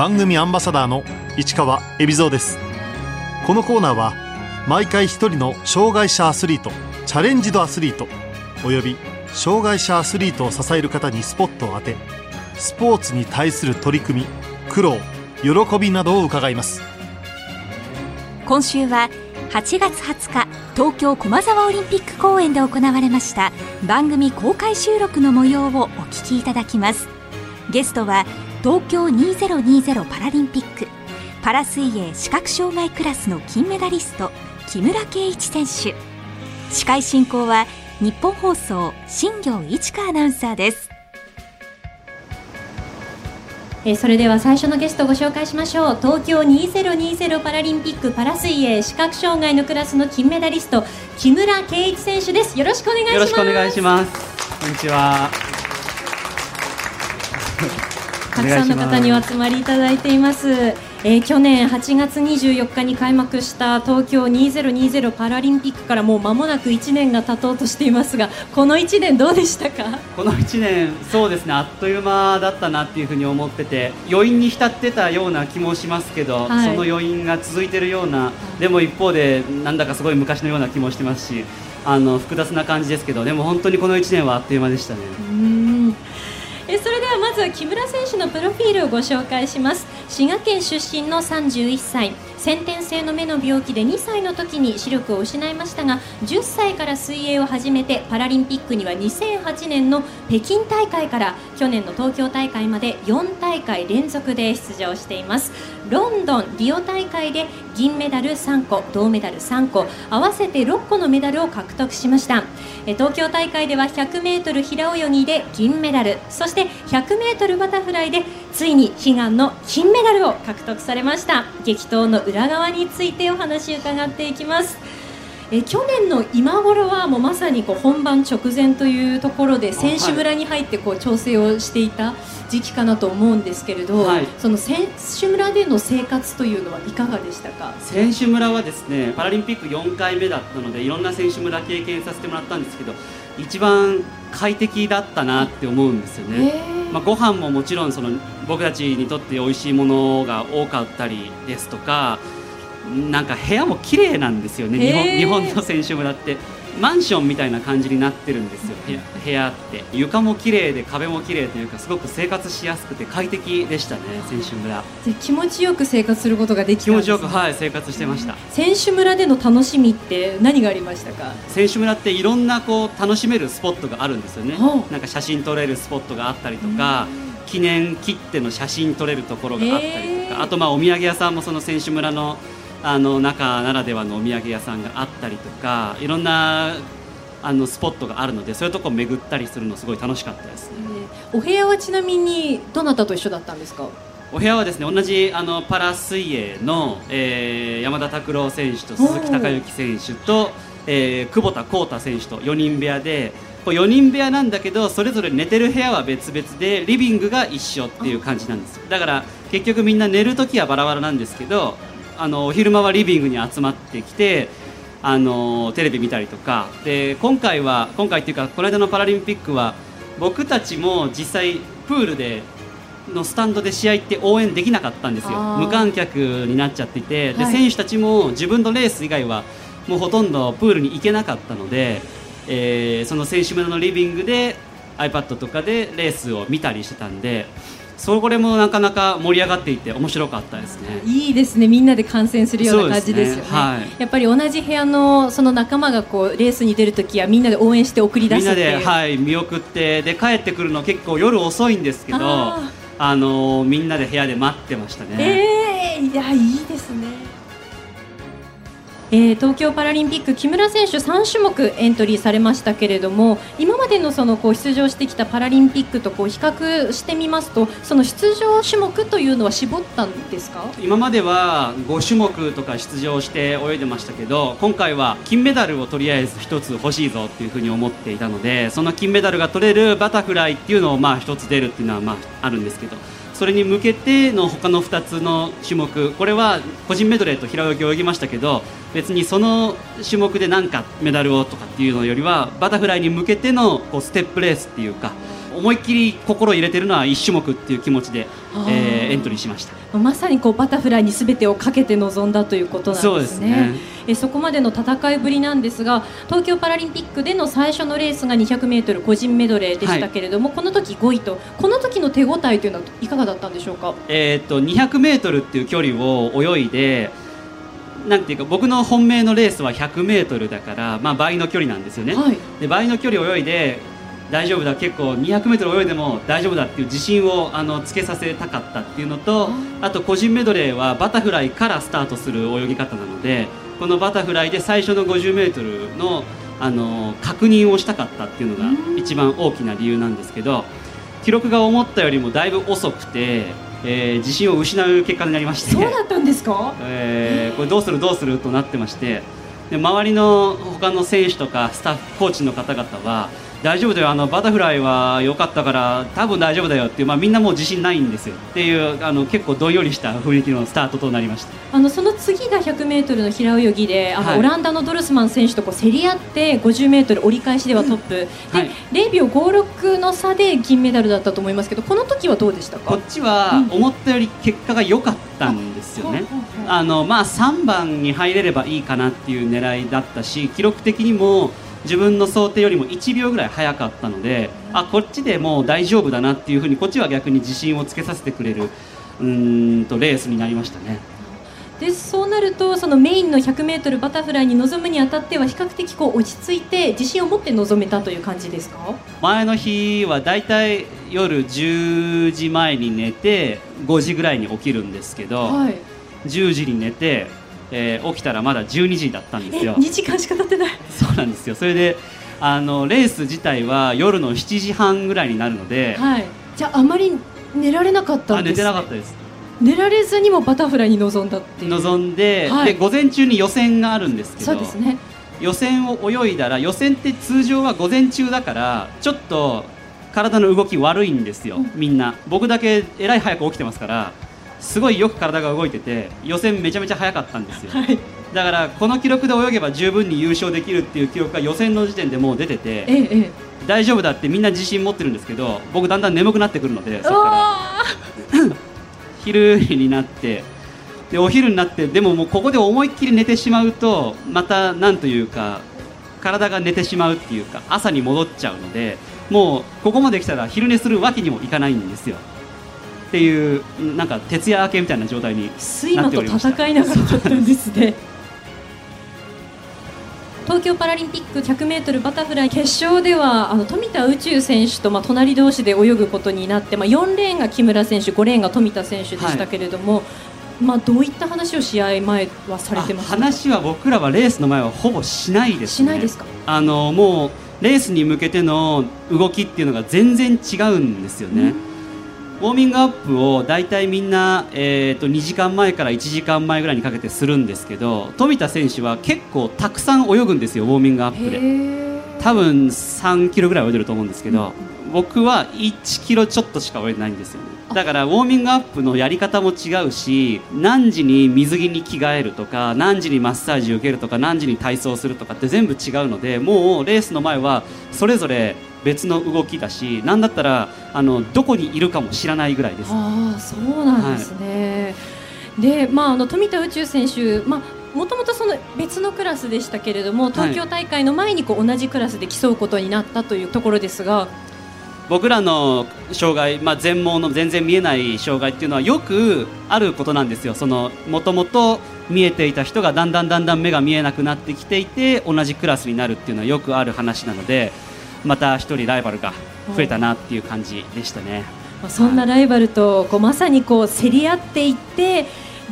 番組アンバサダーの市川恵比蔵です。このコーナーは毎回一人の障害者アスリートチャレンジドアスリートおよび障害者アスリートを支える方にスポットを当てスポーツに対する取り組み苦労喜びなどを伺います。今週は8月20日東京駒沢オリンピック公園で行われました番組公開収録の模様をお聞きいただきます。ゲストは東京2020パラリンピック。パラ水泳視覚障害クラスの金メダリスト木村敬一選手。司会進行は日本放送新業一華アナウンサーです。えー、それでは最初のゲストをご紹介しましょう。東京2020パラリンピックパラ水泳視覚障害のクラスの金メダリスト木村敬一選手です。よろしくお願いします。よろしくお願いします。こんにちはたくさんの方にお集まりいただいています。えー、去年8月24日に開幕した東京2020パラリンピックからもう間もなく1年が経とうとしていますがこの1年どうでしたか？この1年そうですね。あっという間だったなっていうふうに思ってて余韻に浸ってたような気もしますけど、はい、その余韻が続いているようなでも一方でなんだかすごい昔のような気もしてますしあの複雑な感じですけどでも本当にこの1年はあっという間でしたね。ではまずは木村選手のプロフィールをご紹介します。滋賀県出身の31歳。先天性の目の病気で2歳の時に視力を失いましたが10歳から水泳を始めてパラリンピックには2008年の北京大会から去年の東京大会まで4大会連続で出場しています。ロンドン、リオ大会で銀メダル3個銅メダル3個合わせて6個のメダルを獲得しました。東京大会では 100m 平泳ぎで銀メダル。そして 100m バタフライでついに悲願の金メダルを獲得されました。激闘の裏側についてお話伺っていきます。え去年の今頃はもうまさにこう本番直前というところで選手村に入ってこう調整をしていた時期かなと思うんですけれど、はい、その選手村での生活というのはいかがでしたか？選手村はですねパラリンピック4回目だったのでいろんな選手村経験させてもらったんですけど一番快適だったなって思うんですよね、まあ、ご飯ももちろんその僕たちにとって美味しいものが多かったりですとかなんか部屋も綺麗なんですよね。日本日本の選手村って。マンションみたいな感じになってるんですよ。部屋って。床も綺麗で壁も綺麗というかすごく生活しやすくて快適でしたね選手村。気持ちよく生活することができた、ね、気持ちよくはい生活してました。選手村での楽しみって何がありましたか？選手村っていろんなこう楽しめるスポットがあるんですよね。なんか写真撮れるスポットがあったりとか記念切手の写真撮れるところがあったりとか。あとまあお土産屋さんもその選手村のあの中ならではのお土産屋さんがあったりとかいろんなあのスポットがあるのでそういうとこ巡ったりするのすごい楽しかったです。ね、えー、お部屋はちなみにどなたと一緒だったんですか？お部屋はですね同じあのパラ水泳の、えー、山田拓郎選手と鈴木孝之選手と、えー、久保田浩太選手と4人部屋でこう4人部屋なんだけどそれぞれ寝てる部屋は別々でリビングが一緒っていう感じなんですだから結局みんな寝るときはバラバラなんですけどあのお昼間はリビングに集まってきてあのテレビ見たりとか。で今回は今回っていうかこの間のパラリンピックは僕たちも実際プールでのスタンドで試合って応援できなかったんですよ。無観客になっちゃっていて、で選手たちも自分のレース以外はもうほとんどプールに行けなかったので、えー、その選手村のリビングで iPad とかでレースを見たりしてたんでそれもなかなか盛り上がっていて面白かったですね。いいですねみんなで観戦するような感じですよね、ねはい、やっぱり同じ部屋のその仲間がこうレースに出るときはみんなで応援して送り出すみんなで、はい、見送ってで帰ってくるの結構夜遅いんですけどあのみんなで部屋で待ってましたね。ええー、いやいいですねえー、東京パラリンピック木村選手3種目エントリーされましたけれども今までのそのこう出場してきたパラリンピックとこう比較してみますとその出場種目というのは絞ったんですか？今までは5種目とか出場して泳いでましたけど今回は金メダルをとりあえず1つ欲しいぞっていうふうに思っていたのでその金メダルが取れるバタフライっていうのをまあ1つ出るっていうのはまああるんですけどそれに向けての他の2つの種目これは個人メドレーと平泳ぎを泳ぎましたけど別にその種目で何かメダルをとかっていうのよりはバタフライに向けてのこうステップレースっていうか思いっきり心を入れてるのは1種目っていう気持ちで、えー、エントリーしました。まさにこうバタフライにすべてをかけて臨んだということなんですね。そうですね。えそこまでの戦いぶりなんですが東京パラリンピックでの最初のレースが 200m 個人メドレーでしたけれども、はい、この時5位とこの時の手応えというのはいかがだったんでしょうか、えーと、200m っていう距離を泳いでなんていうか僕の本命のレースは 100m だから、まあ、倍の距離なんですよね、はい、で倍の距離を泳いで大丈夫だ結構 200m 泳いでも大丈夫だっていう自信をあのつけさせたかったっていうのとあと個人メドレーはバタフライからスタートする泳ぎ方なのでこのバタフライで最初の 50m のあの確認をしたかったっていうのが一番大きな理由なんですけど記録が思ったよりもだいぶ遅くて、えー、自信を失う結果になりまして。そうだったんですか、えー、これどうするどうするとなってまして。で周りの他の選手とかスタッフコーチの方々は大丈夫だよ。あのバタフライは良かったから多分大丈夫だよっていう、まあ、みんなもう自信ないんですよ。っていうあの結構どんよりした雰囲気のスタートとなりました。あのその次が 100m の平泳ぎであの、はい、オランダのドルスマン選手とこう競り合って 50m 折り返しではトップ、はい、0秒56の差で銀メダルだったと思いますけどこの時はどうでしたか？こっちは思ったより結果が良かったんですよね、うん、あのまあ、3番に入れればいいかなっていう狙いだったし記録的にも自分の想定よりも1秒ぐらい早かったのであこっちでもう大丈夫だなっていうふうにこっちは逆に自信をつけさせてくれるうんとレースになりましたね。でそうなるとそのメインの 100m バタフライに臨むにあたっては比較的こう落ち着いて自信を持って臨めたという感じですか？前の日はだいたい夜10時前に寝て5時ぐらいに起きるんですけど、はい、10時に寝てえー、起きたらまだ12時だったんですよ。2時間しか経ってない。そうなんですよ。それであのレース自体は夜の7時半ぐらいになるので、はい、じゃああまり寝られなかったんです、ね、寝てなかったです。寝られずにもバタフライに臨んだっていう。臨んではい、で午前中に予選があるんですけどそうですね。予選を泳いだら予選って通常は午前中だからちょっと体の動き悪いんですよ、うん、みんな。僕だけえらい早く起きてますからすごいよく体が動いてて予選めちゃめちゃ速かったんですよ、はい、だからこの記録で泳げば十分に優勝できるっていう記録が予選の時点でもう出てて、ええ、大丈夫だってみんな自信持ってるんですけど僕だんだん眠くなってくるのでそこから。昼になってでお昼になってでももうここで思いっきり寝てしまうとまたなんというか体が寝てしまうっていうか朝に戻っちゃうのでもうここまで来たら昼寝するわけにもいかないんですよっていうなんか徹夜明けみたいな状態に睡魔と戦いながらだったんですね。東京パラリンピック 100m バタフライ決勝ではあの富田宇宙選手とまあ隣同士で泳ぐことになって、まあ、4レーンが木村選手5レーンが富田選手でしたけれども、はい、まあ、どういった話を試合前はされてます話は僕らはレースの前はほぼしないです、ね、しないですか？あのもうレースに向けての動きっていうのが全然違うんですよね。うんウォーミングアップを大体みんな、えー、と2時間前から1時間前ぐらいにかけてするんですけど富田選手は結構たくさん泳ぐんですよウォーミングアップで。多分3キロぐらい泳いでると思うんですけど、うん、僕は1キロちょっとしか泳いでないんですよねだからウォーミングアップのやり方も違うし何時に水着に着替えるとか何時にマッサージ受けるとか何時に体操するとかって全部違うのでもうレースの前はそれぞれ別の動きだしなんだったらあのどこにいるかも知らないぐらいです。あそうなんですね、はい、でまあ、あの富田宇宙選手、まあもともとその別のクラスでしたけれども東京大会の前にこう同じクラスで競うことになったというところですが僕らの障害、まあ、全盲の全然見えない障害っていうのはよくあることなんですよもともと見えていた人がだんだんだんだん目が見えなくなってきていて同じクラスになるっていうのはよくある話なのでまた一人ライバルが増えたなっていう感じでしたね。そんなライバルとこうまさにこう競り合っていって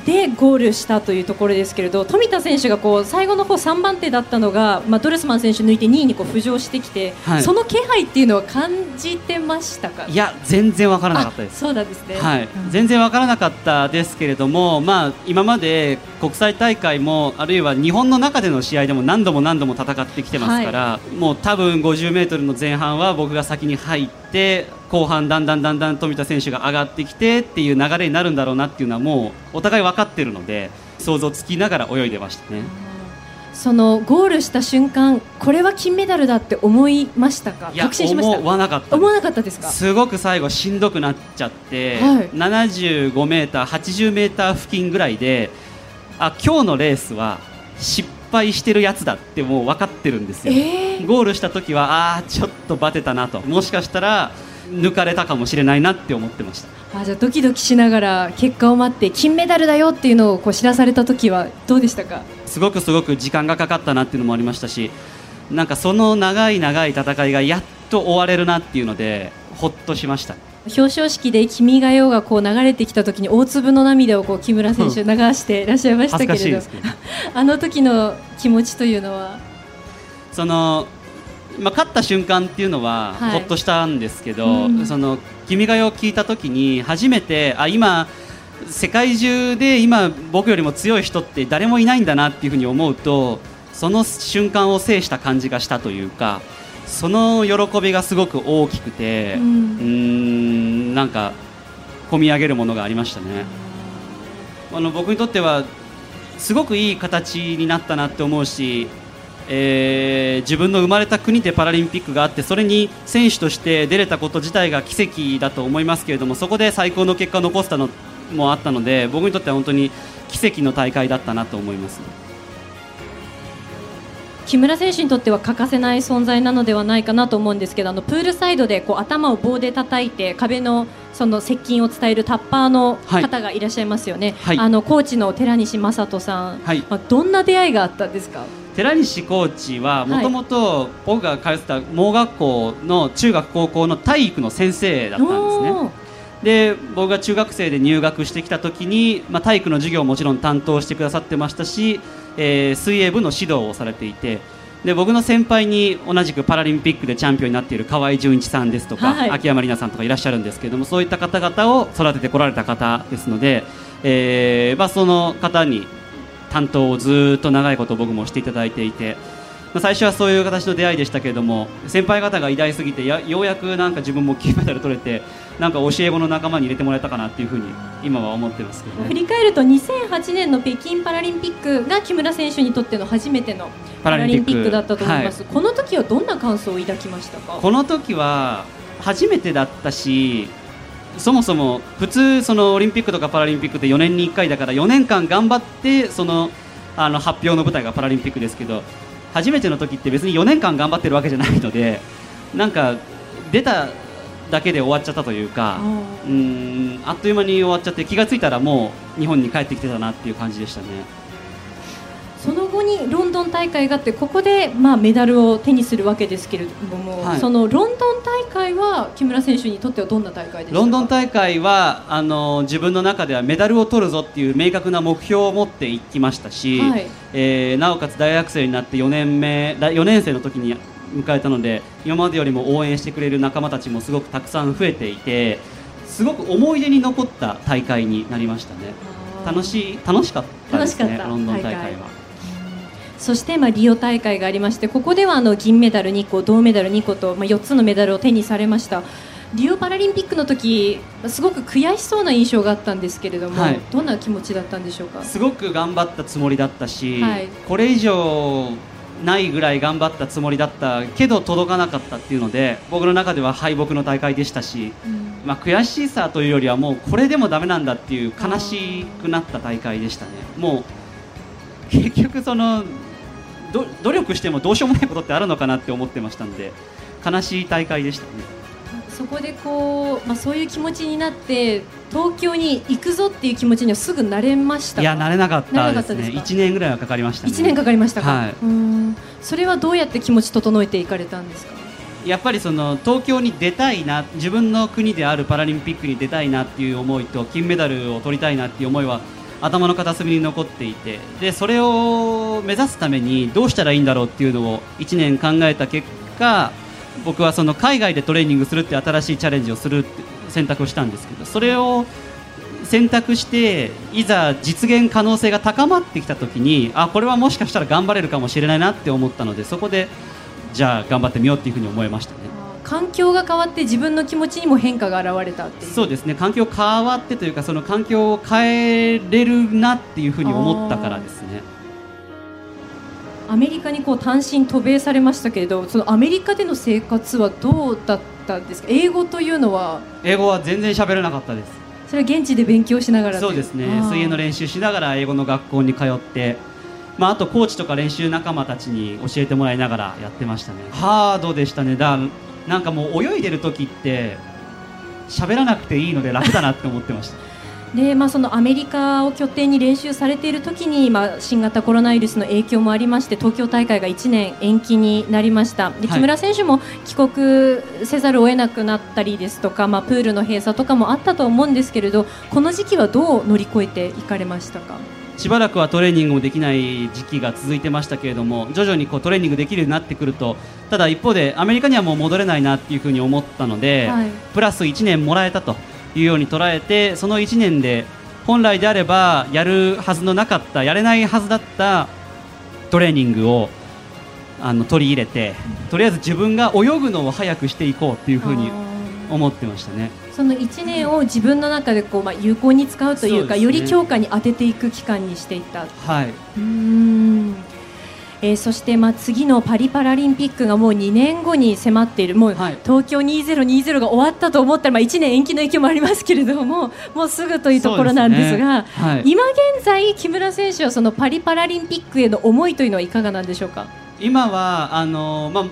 でゴールしたというところですけれど富田選手がこう最後の方3番手だったのが、まあ、ドレスマン選手抜いて2位にこう浮上してきて、はい、その気配っていうのは感じてましたか？いや全然分からなかったです。そうなんですね、はい、全然分からなかったですけれども、まあ、今まで国際大会もあるいは日本の中での試合でも何度も何度も戦ってきてますから、はい、もう多分 50m の前半は僕が先に入って後半だんだんだんだん富田選手が上がってきてっていう流れになるんだろうなっていうのはもうお互い分かっているので想像つきながら泳いでましたね。そのゴールした瞬間これは金メダルだって思いましたか？確信しました？思わなかった思わなかったですか？すごく最後しんどくなっちゃって、はい。75メーター80メーター付近ぐらいであ今日のレースは失敗してるやつだってもう分かってるんですよ、えー。ゴールした時はあーちょっとバテたなと。もしかしたら抜かれたかもしれないなって思ってました。あじゃあドキドキしながら結果を待って金メダルだよっていうのをこう知らされた時はどうでしたか？すごくすごく時間がかかったなっていうのもありましたしなんかその長い長い戦いがやっと終われるなっていうのでほっとしました表彰式で「君が代」がこう流れてきた時に大粒の涙をこう木村選手流していらっしゃいましたけれど、いですけど。あの時の気持ちというのは？そのまあ、勝った瞬間っていうのははい。ほっとしたんですけど、うん。その君が代を聞いた時に初めてあ今世界中で今僕よりも強い人って誰もいないんだなっていうふうに思うとその瞬間を制した感じがしたというかその喜びがすごく大きくてううんーんなんか込み上げるものがありましたね。あの僕にとってはすごくいい形になったなって思うし、えー自分の生まれた国でパラリンピックがあってそれに選手として出れたこと自体が奇跡だと思いますけれどもそこで最高の結果を残したのもあったので僕にとっては本当に奇跡の大会だったなと思います。木村選手にとっては欠かせない存在なのではないかなと思うんですけどあのプールサイドでこう頭を棒で叩いて壁のその接近を伝えるタッパーの方がいらっしゃいますよね、はい。あのコーチの寺西正人さん、はい。まあ、どんな出会いがあったんですか？寺西コーチはもともと僕が通ってた盲学校の中学高校の体育の先生だったんですね。で僕が中学生で入学してきた時に、まあ、体育の授業をもちろん担当してくださってましたし、えー水泳部の指導をされていてで僕の先輩に同じくパラリンピックでチャンピオンになっている河合純一さんですとか、はい秋山里奈さんとかいらっしゃるんですけれどもそういった方々を育ててこられた方ですので、えーまあ、その方に担当をずーっと長いこと僕もしていただいていて。まあ最初はそういう形の出会いでしたけれども先輩方が偉大すぎてやようやくなんか自分も金メダル取れてなんか教え子の仲間に入れてもらえたかなっていうふうに今は思ってますけどね。振り返ると2008年の北京パラリンピックが木村選手にとっての初めてのパラリンピックだったと思います、この時はどんな感想を抱きましたか？この時は初めてだったしそもそも普通そのオリンピックとかパラリンピックって4年に1回だから4年間頑張ってそのあの発表の舞台がパラリンピックですけど初めての時って別に4年間頑張ってるわけじゃないのでなんか出ただけで終わっちゃったというかうーんあっという間に終わっちゃって気がついたらもう日本に帰ってきてたなっていう感じでしたね。その後にロンドン大会があってここでまあメダルを手にするわけですけれども、はい。そのロンドン大会は木村選手にとってはどんな大会でロンドン大会はあの自分の中ではメダルを取るぞっていう明確な目標を持っていきましたし、はい。えーなおかつ大学生になって4年目だ4年生の時に迎えたので今までよりも応援してくれる仲間たちもすごくたくさん増えていてすごく思い出に残った大会になりましたね。楽しい楽しかったですねロンドン大会は。そしてまあリオ大会がありましてここではあの銀メダル2個銅メダル2個とまあ4つのメダルを手にされました。リオパラリンピックの時すごく悔しそうな印象があったんですけれども、はい。どんな気持ちだったんでしょうか？すごく頑張ったつもりだったし、はい。これ以上ないぐらい頑張ったつもりだったけど届かなかったっていうので僕の中では敗北の大会でしたし、まあ、悔しさというよりはもうこれでもダメなんだっていう悲しくなった大会でしたね。もう結局そのど努力してもどうしようもないことってあるのかなって思ってましたんで悲しい大会でしたね。そこでこう、まあ、そういう気持ちになって東京に行くぞっていう気持ちにはすぐなれましたか？いや慣れなかったですね。ったですか？1年ぐらいはかかりましたね。1年かかりましたか、はい。うーん。それはどうやって気持ち整えていかれたんですか？やっぱりその東京に出たいな自分の国であるパラリンピックに出たいなっていう思いと金メダルを取りたいなっていう思いは頭の片隅に残っていて。でそれを目指すためにどうしたらいいんだろうっていうのを1年考えた結果僕はその海外でトレーニングするって新しいチャレンジをするって選択をしたんですけどそれを選択していざ実現可能性が高まってきた時にあこれはもしかしたら頑張れるかもしれないなって思ったのでそこでじゃあ頑張ってみようっていうふうに思いましたね。環境が変わって自分の気持ちにも変化が現れたっていう。そうですね。環境変わってというかその環境を変えれるなっていうふうに思ったからですねアメリカにこう単身渡米されましたけれどそのアメリカでの生活はどうだったんですか？英語というのは？英語は全然喋れなかったです。それは現地で勉強しながらそうですね。水泳の練習しながら英語の学校に通って、まあ、あとコーチとか練習仲間たちに教えてもらいながらやってましたね。ハードでしたね？だなんかもう泳いでる時って喋らなくていいので楽だなって思ってましたで、まあ、そのアメリカを拠点に練習されている時に、まあ、新型コロナウイルスの影響もありまして東京大会が1年延期になりました。ではい。木村選手も帰国せざるを得なくなったりですとか、まあ、プールの閉鎖とかもあったと思うんですけれどこの時期はどう乗り越えていかれましたか？しばらくはトレーニングもできない時期が続いてましたけれども徐々にこうトレーニングできるようになってくるとただ一方でアメリカにはもう戻れないなっていうふうに思ったので、はい。プラス1年もらえたというように捉えてその1年で本来であればやるはずのなかったやれないはずだったトレーニングをあの取り入れてとりあえず自分が泳ぐのを早くしていこうっていうふうに思ってましたね。その1年を自分の中でこう、まあ、有効に使うというかね。より強化に当てていく期間にしていった。はい、うーんえーそして、まあ、次のパリパラリンピックがもう2年後に迫っている。もうはい。東京2020が終わったと思ったら、まあ、1年延期の影響もありますけれどももうすぐというところなんですがねはい。今現在、木村選手はそのパリパラリンピックへの思いというのはいかがなんでしょうか？今はあの、まあ、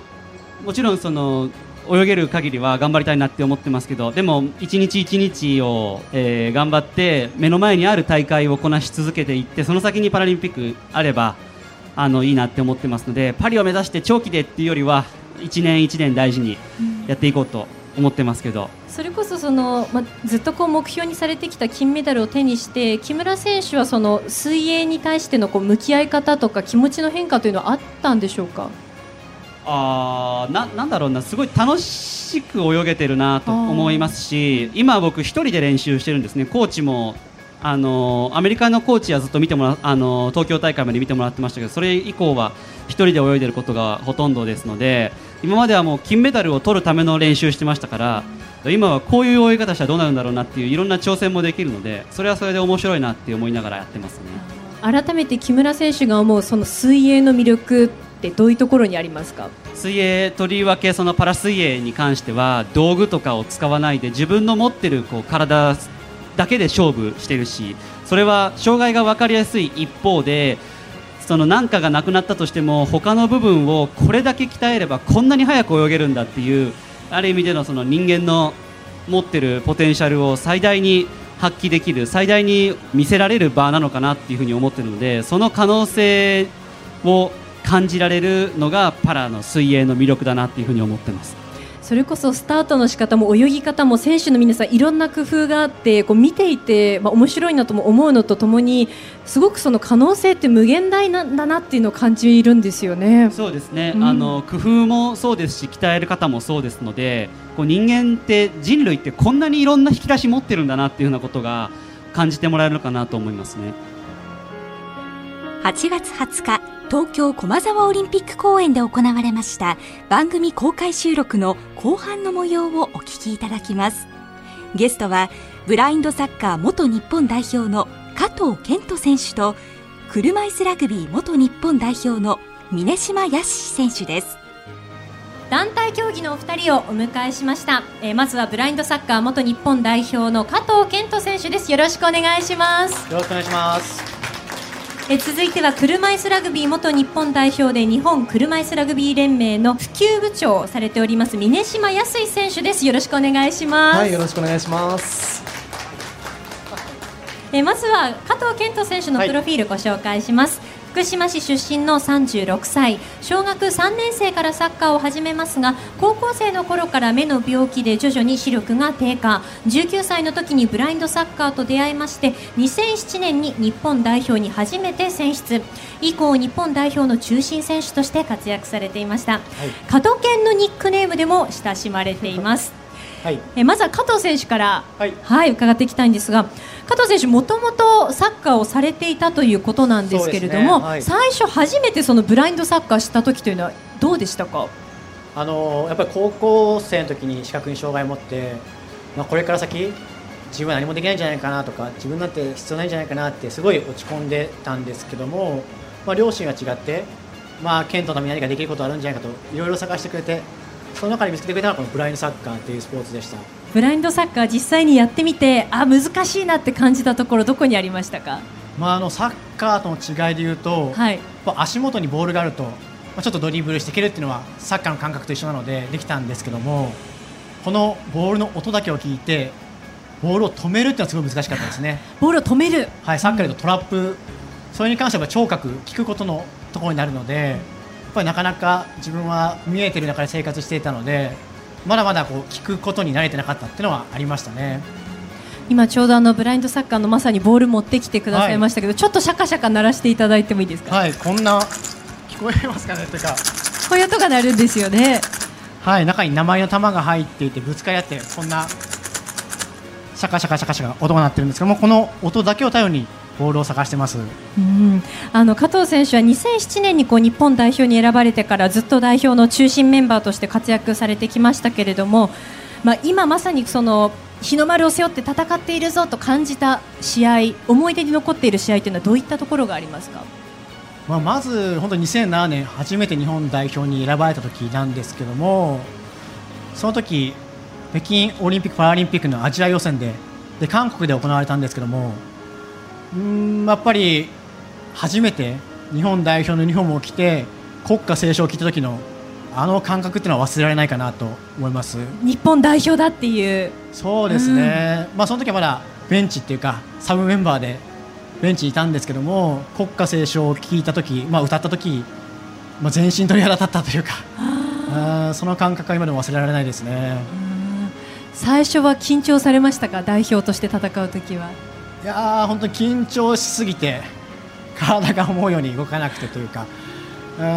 もちろんその泳げる限りは頑張りたいなって思ってますけどでも一日一日を、えー頑張って目の前にある大会をこなし続けていってその先にパラリンピックあればあのいいなって思ってますのでパリを目指して長期でっていうよりは一年一年大事にやっていこうと思ってますけど、それこそその、まあ、ずっとこう目標にされてきた金メダルを手にして木村選手はその水泳に対してのこう向き合い方とか気持ちの変化というのはあったんでしょうか？あーななんだろうな。すごい楽しく泳げてるなと思いますし今僕一人で練習してるんですね。コーチもあのアメリカのコーチはずっと見てもらあの東京大会まで見てもらってましたけどそれ以降は一人で泳いでることがほとんどですので今まではもう金メダルを取るための練習してましたから今はこういう泳ぎ方したらどうなるんだろうなっていういろんな挑戦もできるのでそれはそれで面白いなって思いながらやってますね。改めて木村選手が思うその水泳の魅力ってどういうところにありますか？水泳とりわけそのパラ水泳に関しては道具とかを使わないで自分の持ってるこう体だけで勝負してるしそれは障害が分かりやすい一方でその何かがなくなったとしても他の部分をこれだけ鍛えればこんなに速く泳げるんだっていうある意味でのその人間の持ってるポテンシャルを最大に発揮できる最大に見せられる場なのかなっていうふうに思ってるのでその可能性を感じられるのがパラの水泳の魅力だなっていうふうに思ってます。それこそスタートの仕方も泳ぎ方も選手の皆さんいろんな工夫があってこう見ていて、まあ、面白いなとも思うのとともにすごくその可能性って無限大なんだなっていうのを感じるんですよね。そうですね、うんあの工夫もそうですし鍛える方もそうですのでこう人間って人類ってこんなにいろんな引き出し持ってるんだなっていうようなことが感じてもらえるのかなと思いますね。8月20日東京駒沢オリンピック公園で行われました番組公開収録の後半の模様をお聞きいただきます。ゲストはブラインドサッカー元日本代表の加藤健人選手と車椅子ラグビー元日本代表の峰島康選手です。団体競技のお二人をお迎えしました、えーまずはブラインドサッカー元日本代表の加藤健人選手です。よろしくお願いします。よろしくお願いします。えー続いては車椅子ラグビー元日本代表で日本車椅子ラグビー連盟の普及部長をされております峰島康選手です。よろしくお願いします、はい、よろしくお願いします。えーまずは加藤健人選手のプロフィールご紹介します、福島市出身の36歳。小学3年生からサッカーを始めますが高校生の頃から目の病気で徐々に視力が低下。19歳の時にブラインドサッカーと出会いまして2007年に日本代表に初めて選出。以降日本代表の中心選手として活躍されていました、加藤健のニックネームでも親しまれていますはい。えーまずは加藤選手から、はい。伺っていきたいんですが加藤選手、もともとサッカーをされていたということなんですけれども、ね。はい。最初、初めてそのブラインドサッカーした時というのはどうでしたか？あのやっぱり高校生の時に視覚に障害を持って、まあこれから先自分は何もできないんじゃないかなとか自分なんて必要ないんじゃないかなってすごい落ち込んでたんですけども、まあ両親は違ってまあ、県とのために何かできることあるんじゃないかといろいろ探してくれてその中で見つけてくれたのがこのブラインドサッカーっていうスポーツでした。ブラインドサッカー実際にやってみてあ難しいなって感じたところどこにありましたか、まあ、あのサッカーとの違いで言うと、はい、足元にボールがあると、まあ、ちょっとドリブルしていけるっていうのはサッカーの感覚と一緒なのでできたんですけどもこのボールの音だけを聞いてボールを止めるっていうのはすごい難しかったですね。ボールを止める、はい、サッカーで言うとトラップ、それに関しては聴覚、聞くことのところになるので、やっぱりなかなか自分は見えてる中で生活していたので、まだまだこう聞くことに慣れてなかったっていうのはありましたね。今ちょうどあのブラインドサッカーのまさにボール持ってきてくださいましたけど、はい、ちょっとシャカシャカ鳴らしていただいてもいいですか？はい、こんな聞こえますかねというか。こういう音が鳴るんですよね。はい、中に名前の玉が入っていてぶつかり合ってこんなシャカシャカシャカシャカ音が鳴ってるんですけどもこの音だけを頼りにボールを探してます。うん。あの加藤選手は2007年にこう日本代表に選ばれてからずっと代表の中心メンバーとして活躍されてきましたけれども、まあ、今まさにその日の丸を背負って戦っているぞと感じた試合思い出に残っている試合というのはどういったところがありますか、まあ、まず本当に2007年初めて日本代表に選ばれた時なんですけどもその時北京オリンピック・パラリンピックのアジア予選でで韓国で行われたんですけどもうんやっぱり初めて日本代表のユニフォームを着て国歌斉唱を聞いた時のあの感覚っていうのは忘れられないかなと思います。日本代表だっていうそうですね、うん、まあ、その時はまだベンチっていうかサブメンバーでベンチにいたんですけども国歌斉唱を聞いた時、まあ、歌った時、まあ、全身鳥肌立ったというかあその感覚は今でも忘れられないですね。最初は緊張されましたか？代表として戦う時はいや本当に緊張しすぎて 体が思うように動かなくてというか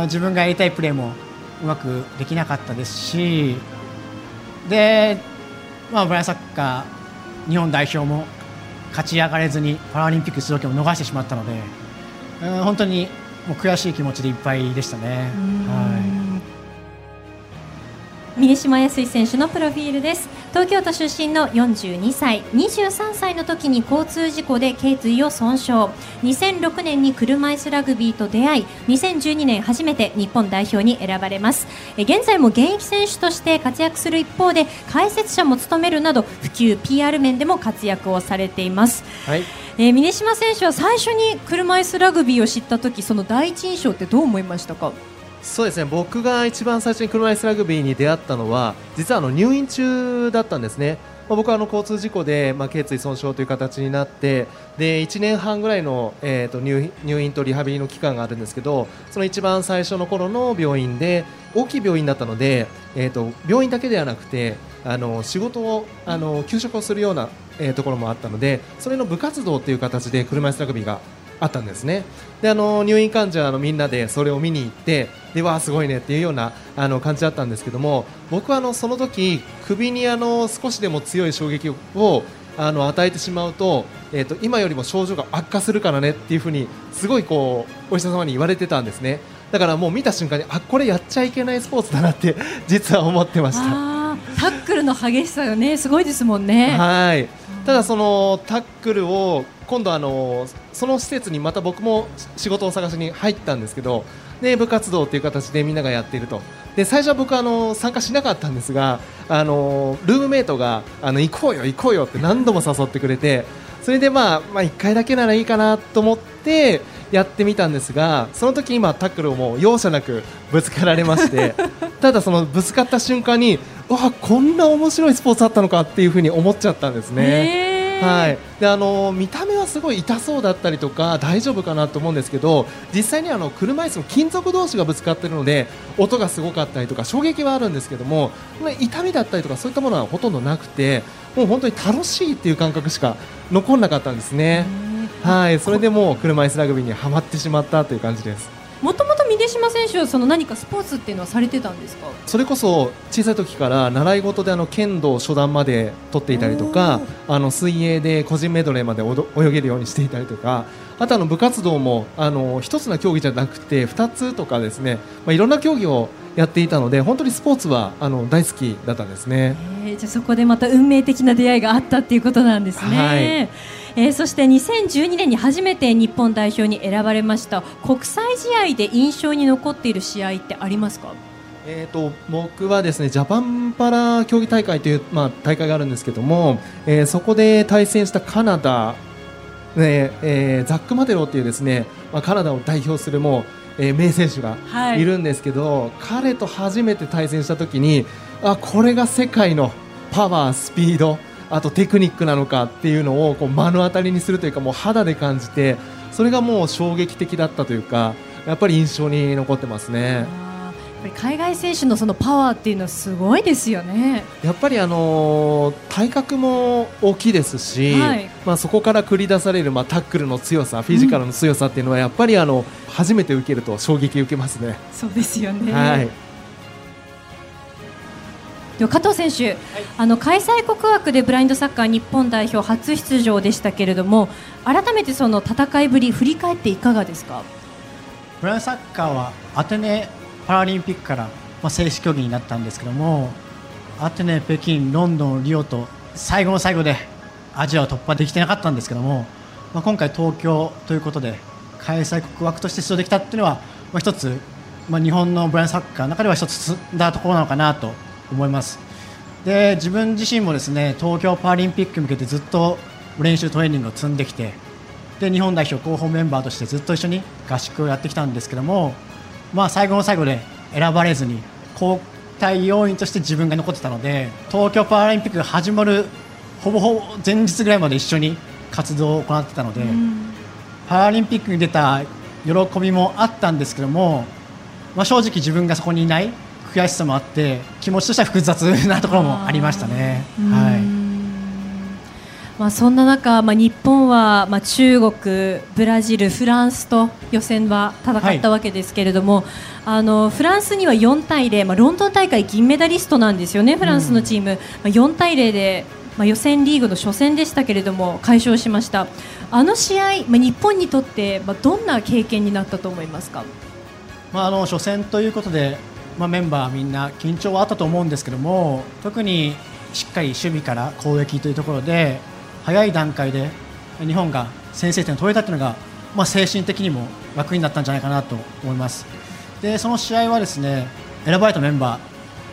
自分がやりたいプレーもうまくできなかったですしで、まあ、ブラインサッカー日本代表も勝ち上がれずにパラリンピック出場権を逃してしまったので本当にもう悔しい気持ちでいっぱいでしたね。はい峰島康選手のプロフィールです。東京都出身の42歳23歳の時に交通事故で頸椎を損傷。2006年に車椅子ラグビーと出会い2012年初めて日本代表に選ばれます。現在も現役選手として活躍する一方で解説者も務めるなど普及 PR 面でも活躍をされています、はい、えー、峰島選手は最初に車椅子ラグビーを知った時その第一印象ってどう思いましたか？そうですね僕が一番最初に車椅子ラグビーに出会ったのは実はあの入院中だったんですね。まあ、僕はあの交通事故で、まあ、頸椎損傷という形になってで1年半ぐらいの、えー、と入入院とリハビリの期間があるんですけどその一番最初の頃の病院で大きい病院だったので、えー、と病院だけではなくてあの仕事をあの休職をするような、えー、ところもあったのでそれの部活動という形で車椅子ラグビーがあったんですね。であの入院患者のみんなでそれを見に行ってでわあすごいねっていうようなあの感じだったんですけども僕はあのその時首にあの少しでも強い衝撃をあの与えてしまうと,、えーと、今よりも症状が悪化するからねっていうふうにすごいこうお医者様に言われてたんですね。だからもう見た瞬間にあこれやっちゃいけないスポーツだなって実は思ってました。タックルの激しさよねすごいですもんね。はいただそのタックルを今度あのその施設にまた僕も仕事を探しに入ったんですけどで部活動という形でみんながやっていると。で最初は僕あの参加しなかったんですがあのルームメイトがあの行こうよ行こうよって何度も誘ってくれてそれでまあ、まあ、1回だけならいいかなと思ってやってみたんですがその時今タックルをもう容赦なくぶつかられましてただそのぶつかった瞬間にわこんな面白いスポーツあったのかっていうふうに思っちゃったんですね。はい、であの見た目はすごい痛そうだったりとか大丈夫かなと思うんですけど実際にあの車椅子の金属同士がぶつかっているので音がすごかったりとか衝撃はあるんですけども痛みだったりとかそういったものはほとんどなくてもう本当に楽しいっていう感覚しか残らなかったんですね。はい、それでもう車椅子ラグビーにはまってしまったという感じです。もともと峰島選手はその何かスポーツっていうのはされてたんですか？それこそ小さい時から習い事であの剣道初段まで取っていたりとかあの水泳で個人メドレーまで泳げるようにしていたりとかあとあの部活動もあの一つの競技じゃなくて2つとかですね、まあ、いろんな競技をやっていたので本当にスポーツはあの大好きだったんですね。えー、じゃそこでまた運命的な出会いがあったっていうことなんですね。はいえー、そして2012年に初めて日本代表に選ばれました国際試合で印象に残っている試合ってありますか？えーと、僕はですねジャパンパラ競技大会という、まあ、大会があるんですけども、えー、そこで対戦したカナダ、ねえー、ザック・マテロっていうですね、まあ、カナダを代表するもう、えー、名選手がい。るんですけど、はい、彼と初めて対戦した時にあこれが世界のパワー、スピードあとテクニックなのかっていうのをこう目の当たりにするというかもう肌で感じてそれがもう衝撃的だったというかやっぱり印象に残ってますね。海外選手のそのパワーっていうのはすごいですよね。やっぱりあの体格も大きいですし、はい、まあそこから繰り出されるまあタックルの強さ、フィジカルの強さっていうのはやっぱりあの初めて受けると衝撃受けますね。そうですよね。はい。では加藤選手、はい、あの開催国枠でブラインドサッカー日本代表初出場でしたけれども改めてその戦いぶり振り返っていかがですか？ブラインドサッカーはアテネパラリンピックから、まあ、正式競技になったんですけどもアテネ、北京、ロンドン、リオと最後の最後でアジアを突破できてなかったんですけども、まあ、今回東京ということで開催国枠として出場できたっていうのは、まあ、一つ、まあ、日本のブラインドサッカーの中では一つ進んだところなのかなと思います。で自分自身もですね東京パラリンピックに向けてずっと練習トレーニングを積んできてで日本代表候補メンバーとしてずっと一緒に合宿をやってきたんですけども、まあ、最後の最後で選ばれずに交代要員として自分が残ってたので東京パラリンピックが始まるほぼほぼ前日ぐらいまで一緒に活動を行ってたので、パラリンピックに出た喜びもあったんですけども、まあ、正直自分がそこにいない悔しさもあって気持ちとしては複雑なところもありましたね。はい。まあ、そんな中、まあ、日本は、まあ、中国、ブラジル、フランスと予選は戦ったわけですけれども、はい、あのフランスには4対0、まあ、ロンドン大会銀メダリストなんですよね、フランスのチーム、うん、まあ、4対0で、まあ、予選リーグの初戦でしたけれども快勝しました。あの試合、まあ、日本にとって、まあ、どんな経験になったと思いますか、まあ、あの初戦ということでまあ、メンバーみんな緊張はあったと思うんですけども特にしっかり守備から攻撃というところで早い段階で日本が先制点を取れたというのが、まあ、精神的にも楽になったんじゃないかなと思います。でその試合はですね選ばれたメンバー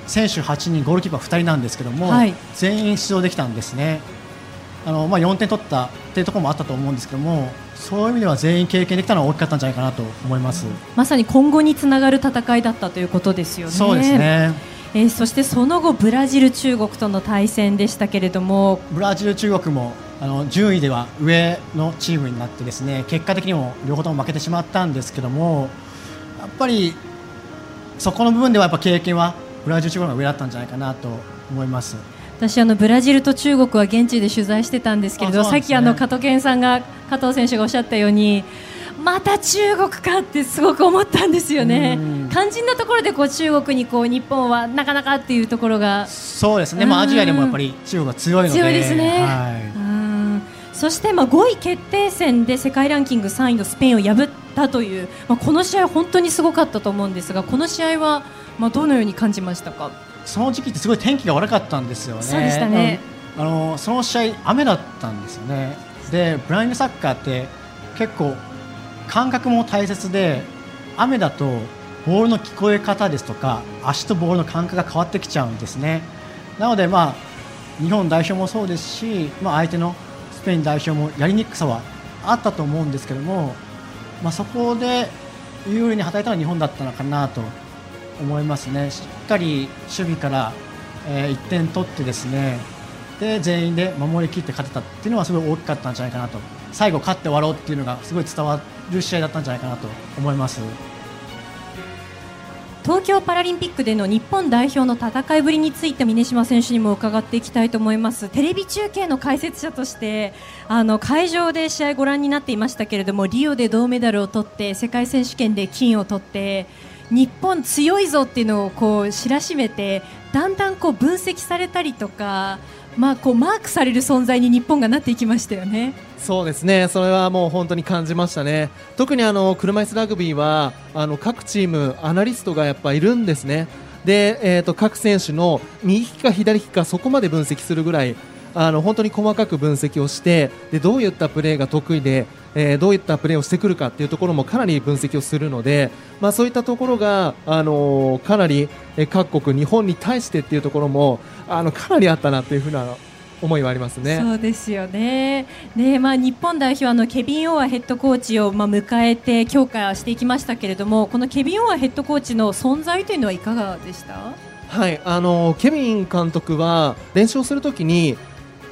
選手8人ゴールキーパー2人なんですけども、はい、全員出場できたんですね。あの、まあ、4点取ったというところもあったと思うんですけどもそういう意味では全員経験できたのは大きかったんじゃないかなと思います、まさに今後につながる戦いだったということですよね。そうですねえー、そしてその後ブラジル、中国との対戦でしたけれどもブラジル、中国もあの順位では上のチームになってですね結果的にも両方とも負けてしまったんですけどもやっぱりそこの部分ではやっぱ経験はブラジル、中国が上だったんじゃないかなと思います。私あのブラジルと中国は現地で取材してたんですけれど、ね、さっきあの加藤健さんが加藤選手がおっしゃったようにまた中国かってすごく思ったんですよね。肝心なところでこう中国にこう日本はなかなかっていうところがそうですね。まあアジアでもやっぱり中国は強いので強いですね。はいそしてまあ5位決定戦で世界ランキング3位のスペインを破ったという、まあ、この試合本当にすごかったと思うんですがこの試合はまあどのように感じましたか？その時期ってすごい天気が悪かったんですよね。そうでしたね。あのその試合雨だったんですよね。でブラインドサッカーって結構感覚も大切で雨だとボールの聞こえ方ですとか足とボールの感覚が変わってきちゃうんですね。なのでまあ日本代表もそうですし、まあ相手のスペイン代表もやりにくさはあったと思うんですけども、まあそこで有利に働いたのは日本だったのかなと思いますね。しっかり守備から、えー、1点取ってですねで全員で守りきって勝てたっていうのはすごい大きかったんじゃないかなと最後勝って終わろうっていうのがすごい伝わる試合だったんじゃないかなと思います。東京パラリンピックでの日本代表の戦いぶりについて峰島選手にも伺っていきたいと思いますテレビ中継の解説者としてあの会場で試合ご覧になっていましたけれどもリオで銅メダルを取って世界選手権で金を取って日本強いぞっていうのをこう知らしめてだんだんこう分析されたりとか、まあ、こうマークされる存在に日本がなっていきましたよね。そうですね、それはもう本当に感じましたね、特にあの車椅子ラグビーはあの各チーム、アナリストがやっぱいるんですね、で、えーと、各選手の右利きか左利きかそこまで分析するぐらいあの本当に細かく分析をしてでどういったプレーが得意で、えーどういったプレーをしてくるかっていうところもかなり分析をするので、まあ、そういったところが、あのかなりえー各国日本に対してっていうところもあのかなりあったなっていうふうな思いはありますね。そうですよね。ねまあ日本代表あのケビン・オアヘッドコーチをまあ迎えて強化していきましたけれども、このケビン・オアヘッドコーチの存在というのはいかがでした？はい、あのケビン監督は練習をするときに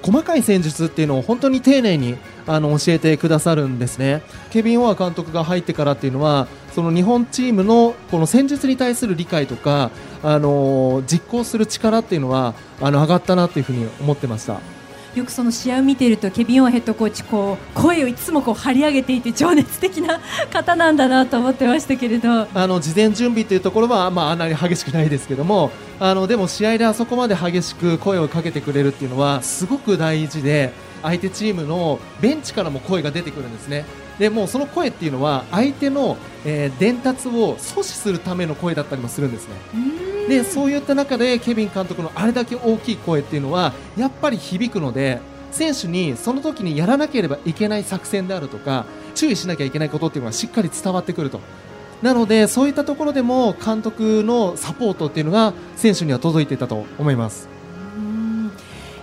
細かい戦術っていうのを本当に丁寧にあの教えてくださるんですね。ケビン・オア監督が入ってからっていうのはその日本チームのこの戦術に対する理解とかあの実行する力っていうのはあの上がったなというふうに思ってました。よくその試合を見ているとケビン・オンヘッドコーチこう声をいつもこう張り上げていて情熱的な方なんだなと思ってましたけれど。あの事前準備というところは、まあ、あんなに激しくないですけどもあのでも試合であそこまで激しく声をかけてくれるっていうのはすごく大事で相手チームのベンチからも声が出てくるんですね。でもうその声っていうのは相手の、えー伝達を阻止するための声だったりもするんですね。でそういった中でケビン監督のあれだけ大きい声っていうのはやっぱり響くので選手にその時にやらなければいけない作戦であるとか注意しなきゃいけないことっていうのがしっかり伝わってくると。なのでそういったところでも監督のサポートっていうのが選手には届いていたと思います。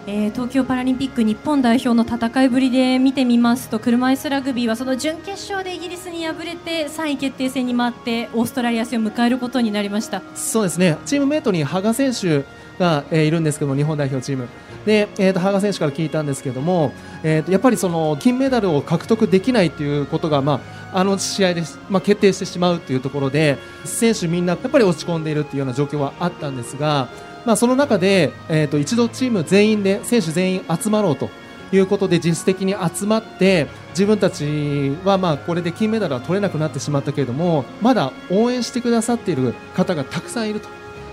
えー東京パラリンピック日本代表の戦いぶりで見てみますと車椅子ラグビーはその準決勝でイギリスに敗れて3位決定戦に回ってオーストラリア戦を迎えることになりました。そうですねチームメートに羽賀選手が、えーいるんですけども日本代表チームで、えーと羽賀選手から聞いたんですけども、えーとやっぱりその金メダルを獲得できないということが、まあ、あの試合で、まあ、決定してしまうというところで選手みんなやっぱり落ち込んでいるっていうような状況はあったんですが、まあ、その中で、えー、と一度チーム全員で選手全員集まろうと。いうことで実質的に集まって自分たちはまあこれで金メダルは取れなくなってしまったけれどもまだ応援してくださっている方がたくさんいると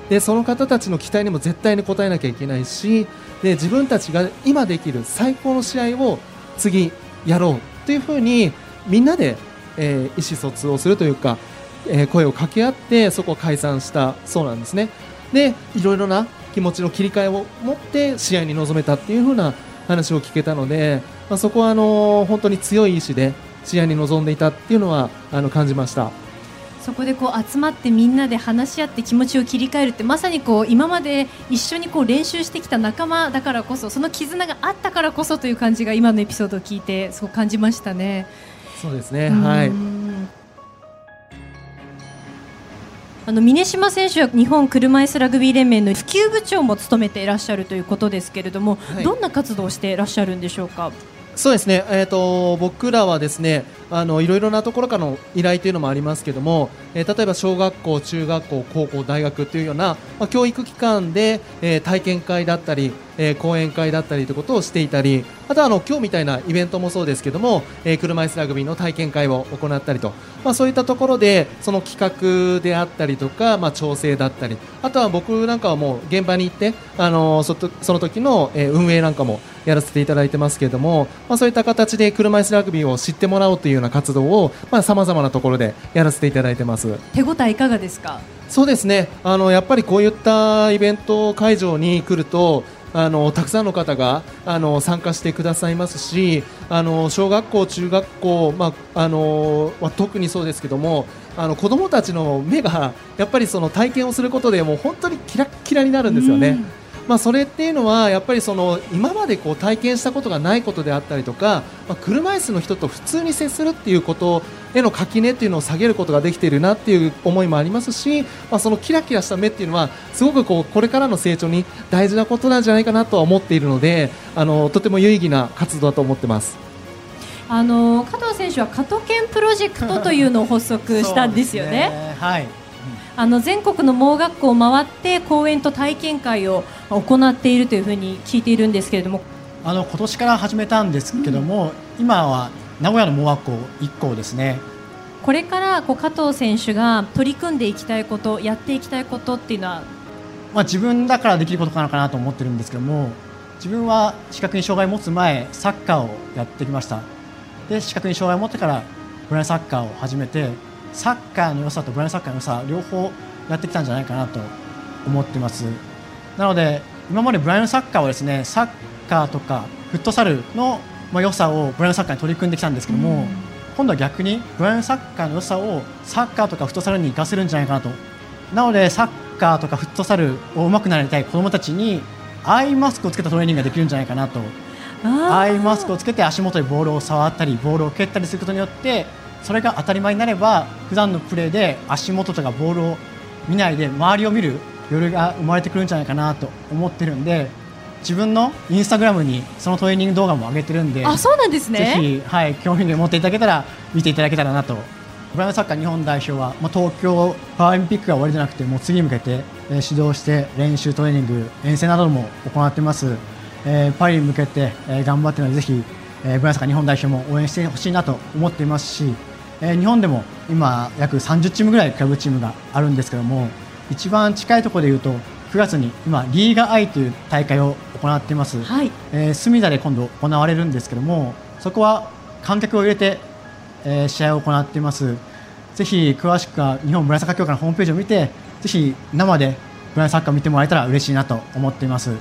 でその方たちの期待にも絶対に応えなきゃいけないしで自分たちが今できる最高の試合を次やろうというふうにみんなで、えー意思疎通をするというか、えー声を掛け合ってそこを解散したそうなんですね。でいろいろな気持ちの切り替えを持って試合に臨めたっていうふうな話を聞けたので、まあ、そこはあのー本当に強い意志で試合に臨んでいたっていうのはあの感じました。そこでこう集まってみんなで話し合って気持ちを切り替えるってまさにこう今まで一緒にこう練習してきた仲間だからこそその絆があったからこそという感じが今のエピソードを聞いてそう感じましたね。そうですね、はい、あの峰島選手は日本車椅子ラグビー連盟の普及部長も務めていらっしゃるということですけれども、はいどんな活動をしていらっしゃるんでしょうか？そうですね、えー、と僕らはですねあのいろいろなところからの依頼というのもありますけども、えー例えば小学校、中学校、高校、大学というような、まあ、教育機関で、えー体験会だったり、えー講演会だったりということをしていたりあとはあの今日みたいなイベントもそうですけども、えー車椅子ラグビーの体験会を行ったりと、まあ、そういったところでその企画であったりとか、まあ、調整だったりあとは僕なんかはもう現場に行って、あのーそとその時の、えー運営なんかもやらせていただいてますけれども、まあ、そういった形で車椅子ラグビーを知ってもらおうというような活動をさまざ、まなところでやらせていただいてます。手応えいかがですか？そうですねあのやっぱりこういったイベント会場に来るとあのたくさんの方があの参加してくださいますしあの小学校、中学校、まあ、あのは特にそうですけどもあの子どもたちの目がやっぱりその体験をすることでもう本当にキラッキラになるんですよね。まあ、それっていうのはやっぱりその今までこう体験したことがないことであったりとか、まあ、車椅子の人と普通に接するっていうことへの垣根っていうのを下げることができているなっていう思いもありますし、まあ、そのキラキラした目っていうのはすごくこうこれからの成長に大事なことなんじゃないかなとは思っているのであのとても有意義な活動だと思ってます。あの加藤選手は加藤研プロジェクトというのを発足したんですよそうね。はい。あの全国の盲学校を回って講演と体験会を行っているというふうに聞いているんですけれども、あの今年から始めたんですけども、今は名古屋の盲学校1校ですね。これからこう加藤選手が取り組んでいきたいこと、やっていきたいことっていうのは、まあ自分だからできることかなかなと思ってるんですけども、自分は視覚に障害を持つ前サッカーをやってきました。で視覚に障害を持ってからブライサッカーを始めて、サッカーの良さとブラインドサッカーの良さ両方やってきたんじゃないかなと思ってます。なので今までブラインドサッカーはですねサッカーとかフットサルのまあ良さをブラインドサッカーに取り組んできたんですけども、今度は逆にブラインドサッカーの良さをサッカーとかフットサルに活かせるんじゃないかなと。なのでサッカーとかフットサルを上手くなりたい子どもたちにアイマスクをつけたトレーニングができるんじゃないかなと。アイマスクをつけて足元でボールを触ったりボールを蹴ったりすることによってそれが当たり前になれば普段のプレーで足元とかボールを見ないで周りを見る余裕が生まれてくるんじゃないかなと思ってるんで自分のインスタグラムにそのトレーニング動画も上げてるんであそうなんですね。ぜひ、はい、興味を持っていただけたら見ていただけたらなと。ブラインドサッカー日本代表は、まあ、東京パラリンピックが終わりじゃなくてもう次に向けて、えー指導して練習トレーニング遠征なども行ってます、えーパリに向けて、えー頑張っているのでぜひ、えーブラインドサッカー日本代表も応援してほしいなと思っていますし、えー日本でも今約30チームぐらいクラブチームがあるんですけども一番近いところでいうと9月に今リーガアイという大会を行っています、はい。えー隅田で今度行われるんですけどもそこは観客を入れて、えー試合を行っています。ぜひ詳しくは日本ブラインドサッカー協会のホームページを見てぜひ生でブラインドサッカーを見てもらえたら嬉しいなと思っています